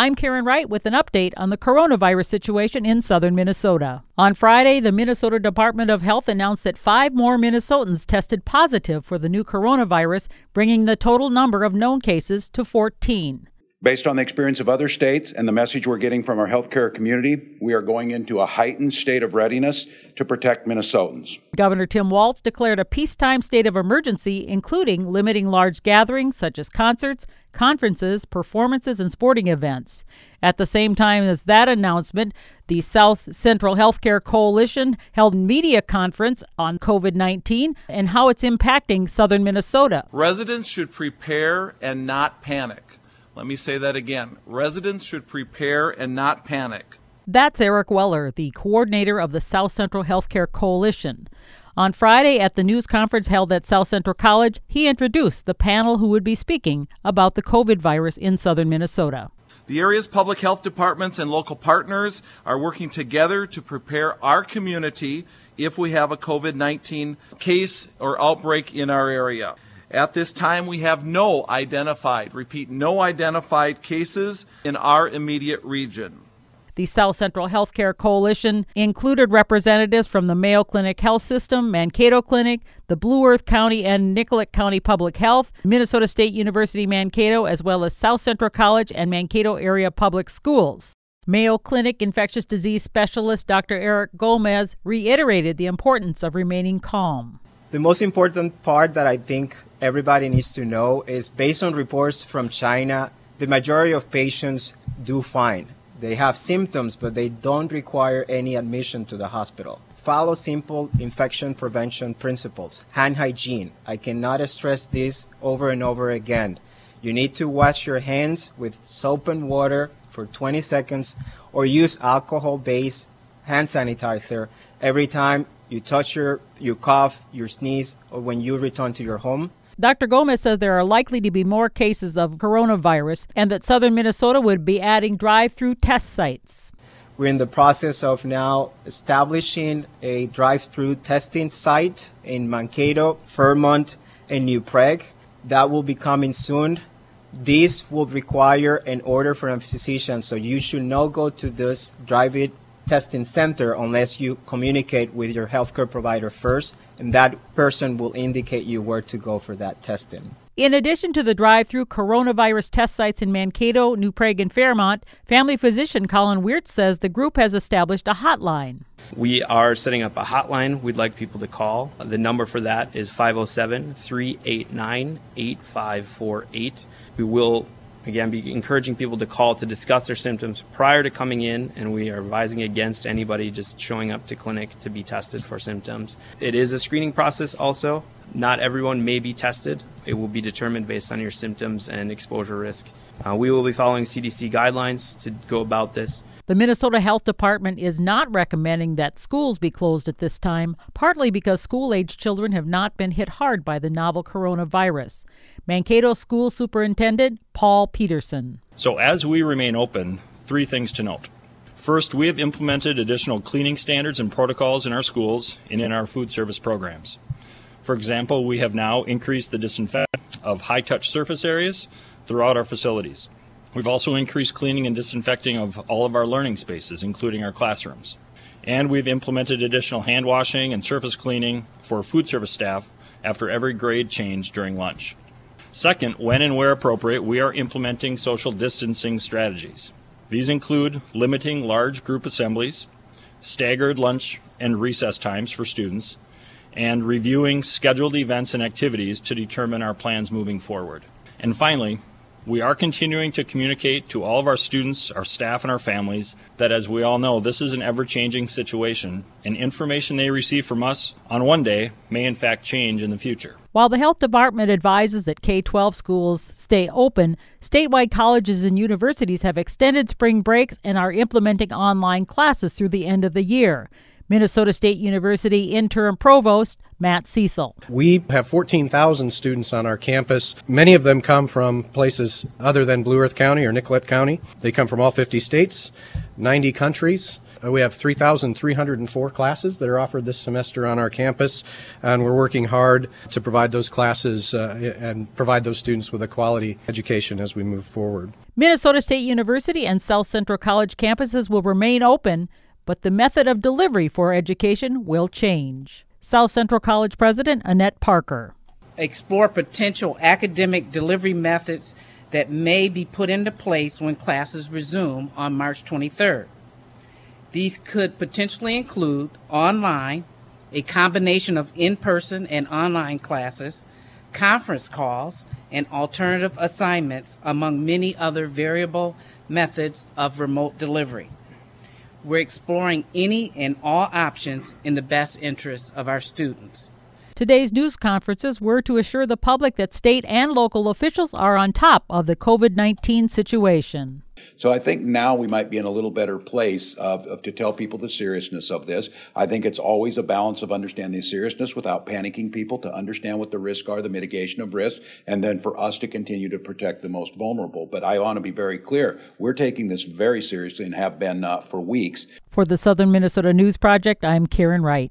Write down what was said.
I'm Karen Wright with an update on the coronavirus situation in southern Minnesota. On Friday, the Minnesota Department of Health announced that five more Minnesotans tested positive for the new coronavirus, bringing the total number of known cases to 14. Based on the experience of other states and the message we're getting from our healthcare community, we are going into a heightened state of readiness to protect Minnesotans. Governor Tim Walz declared a peacetime state of emergency, including limiting large gatherings such as concerts, conferences, performances, and sporting events. At the same time as that announcement, the South Central Healthcare Coalition held a media conference on COVID 19 and how it's impacting southern Minnesota. Residents should prepare and not panic. Let me say that again. Residents should prepare and not panic. That's Eric Weller, the coordinator of the South Central Healthcare Coalition. On Friday, at the news conference held at South Central College, he introduced the panel who would be speaking about the COVID virus in southern Minnesota. The area's public health departments and local partners are working together to prepare our community if we have a COVID 19 case or outbreak in our area. At this time, we have no identified, repeat, no identified cases in our immediate region. The South Central Healthcare Coalition included representatives from the Mayo Clinic Health System, Mankato Clinic, the Blue Earth County and Nicollet County Public Health, Minnesota State University Mankato, as well as South Central College and Mankato Area Public Schools. Mayo Clinic infectious disease specialist Dr. Eric Gomez reiterated the importance of remaining calm. The most important part that I think everybody needs to know is based on reports from China, the majority of patients do fine. They have symptoms, but they don't require any admission to the hospital. Follow simple infection prevention principles. Hand hygiene. I cannot stress this over and over again. You need to wash your hands with soap and water for 20 seconds or use alcohol based hand sanitizer every time you touch your, you cough, you sneeze, or when you return to your home. Dr. Gomez says there are likely to be more cases of coronavirus and that southern Minnesota would be adding drive through test sites. We're in the process of now establishing a drive through testing site in Mankato, Fairmont, and New Prague. That will be coming soon. This will require an order from a physician, so you should not go to this drive it testing center unless you communicate with your healthcare provider first, and that person will indicate you where to go for that testing. In addition to the drive through coronavirus test sites in Mankato, New Prague, and Fairmont, family physician Colin Wirtz says the group has established a hotline. We are setting up a hotline we'd like people to call. The number for that is 507 389 8548. We will again be encouraging people to call to discuss their symptoms prior to coming in and we are advising against anybody just showing up to clinic to be tested for symptoms. It is a screening process also. Not everyone may be tested. It will be determined based on your symptoms and exposure risk. Uh, we will be following cdc guidelines to go about this the Minnesota Health Department is not recommending that schools be closed at this time, partly because school age children have not been hit hard by the novel coronavirus. Mankato School Superintendent Paul Peterson. So, as we remain open, three things to note. First, we have implemented additional cleaning standards and protocols in our schools and in our food service programs. For example, we have now increased the disinfection of high touch surface areas throughout our facilities. We've also increased cleaning and disinfecting of all of our learning spaces, including our classrooms. And we've implemented additional hand washing and surface cleaning for food service staff after every grade change during lunch. Second, when and where appropriate, we are implementing social distancing strategies. These include limiting large group assemblies, staggered lunch and recess times for students, and reviewing scheduled events and activities to determine our plans moving forward. And finally, we are continuing to communicate to all of our students, our staff, and our families that, as we all know, this is an ever changing situation, and information they receive from us on one day may in fact change in the future. While the health department advises that K 12 schools stay open, statewide colleges and universities have extended spring breaks and are implementing online classes through the end of the year. Minnesota State University interim provost Matt Cecil. We have 14,000 students on our campus. Many of them come from places other than Blue Earth County or Nicollet County. They come from all 50 states, 90 countries. Uh, we have 3,304 classes that are offered this semester on our campus, and we're working hard to provide those classes uh, and provide those students with a quality education as we move forward. Minnesota State University and South Central College campuses will remain open, but the method of delivery for education will change. South Central College President Annette Parker. Explore potential academic delivery methods that may be put into place when classes resume on March 23rd. These could potentially include online, a combination of in person and online classes, conference calls, and alternative assignments, among many other variable methods of remote delivery. We're exploring any and all options in the best interests of our students. Today's news conferences were to assure the public that state and local officials are on top of the COVID 19 situation. So I think now we might be in a little better place of, of, to tell people the seriousness of this. I think it's always a balance of understanding the seriousness without panicking people to understand what the risks are, the mitigation of risk, and then for us to continue to protect the most vulnerable. But I want to be very clear: we're taking this very seriously and have been uh, for weeks. For the Southern Minnesota News Project, I'm Karen Wright.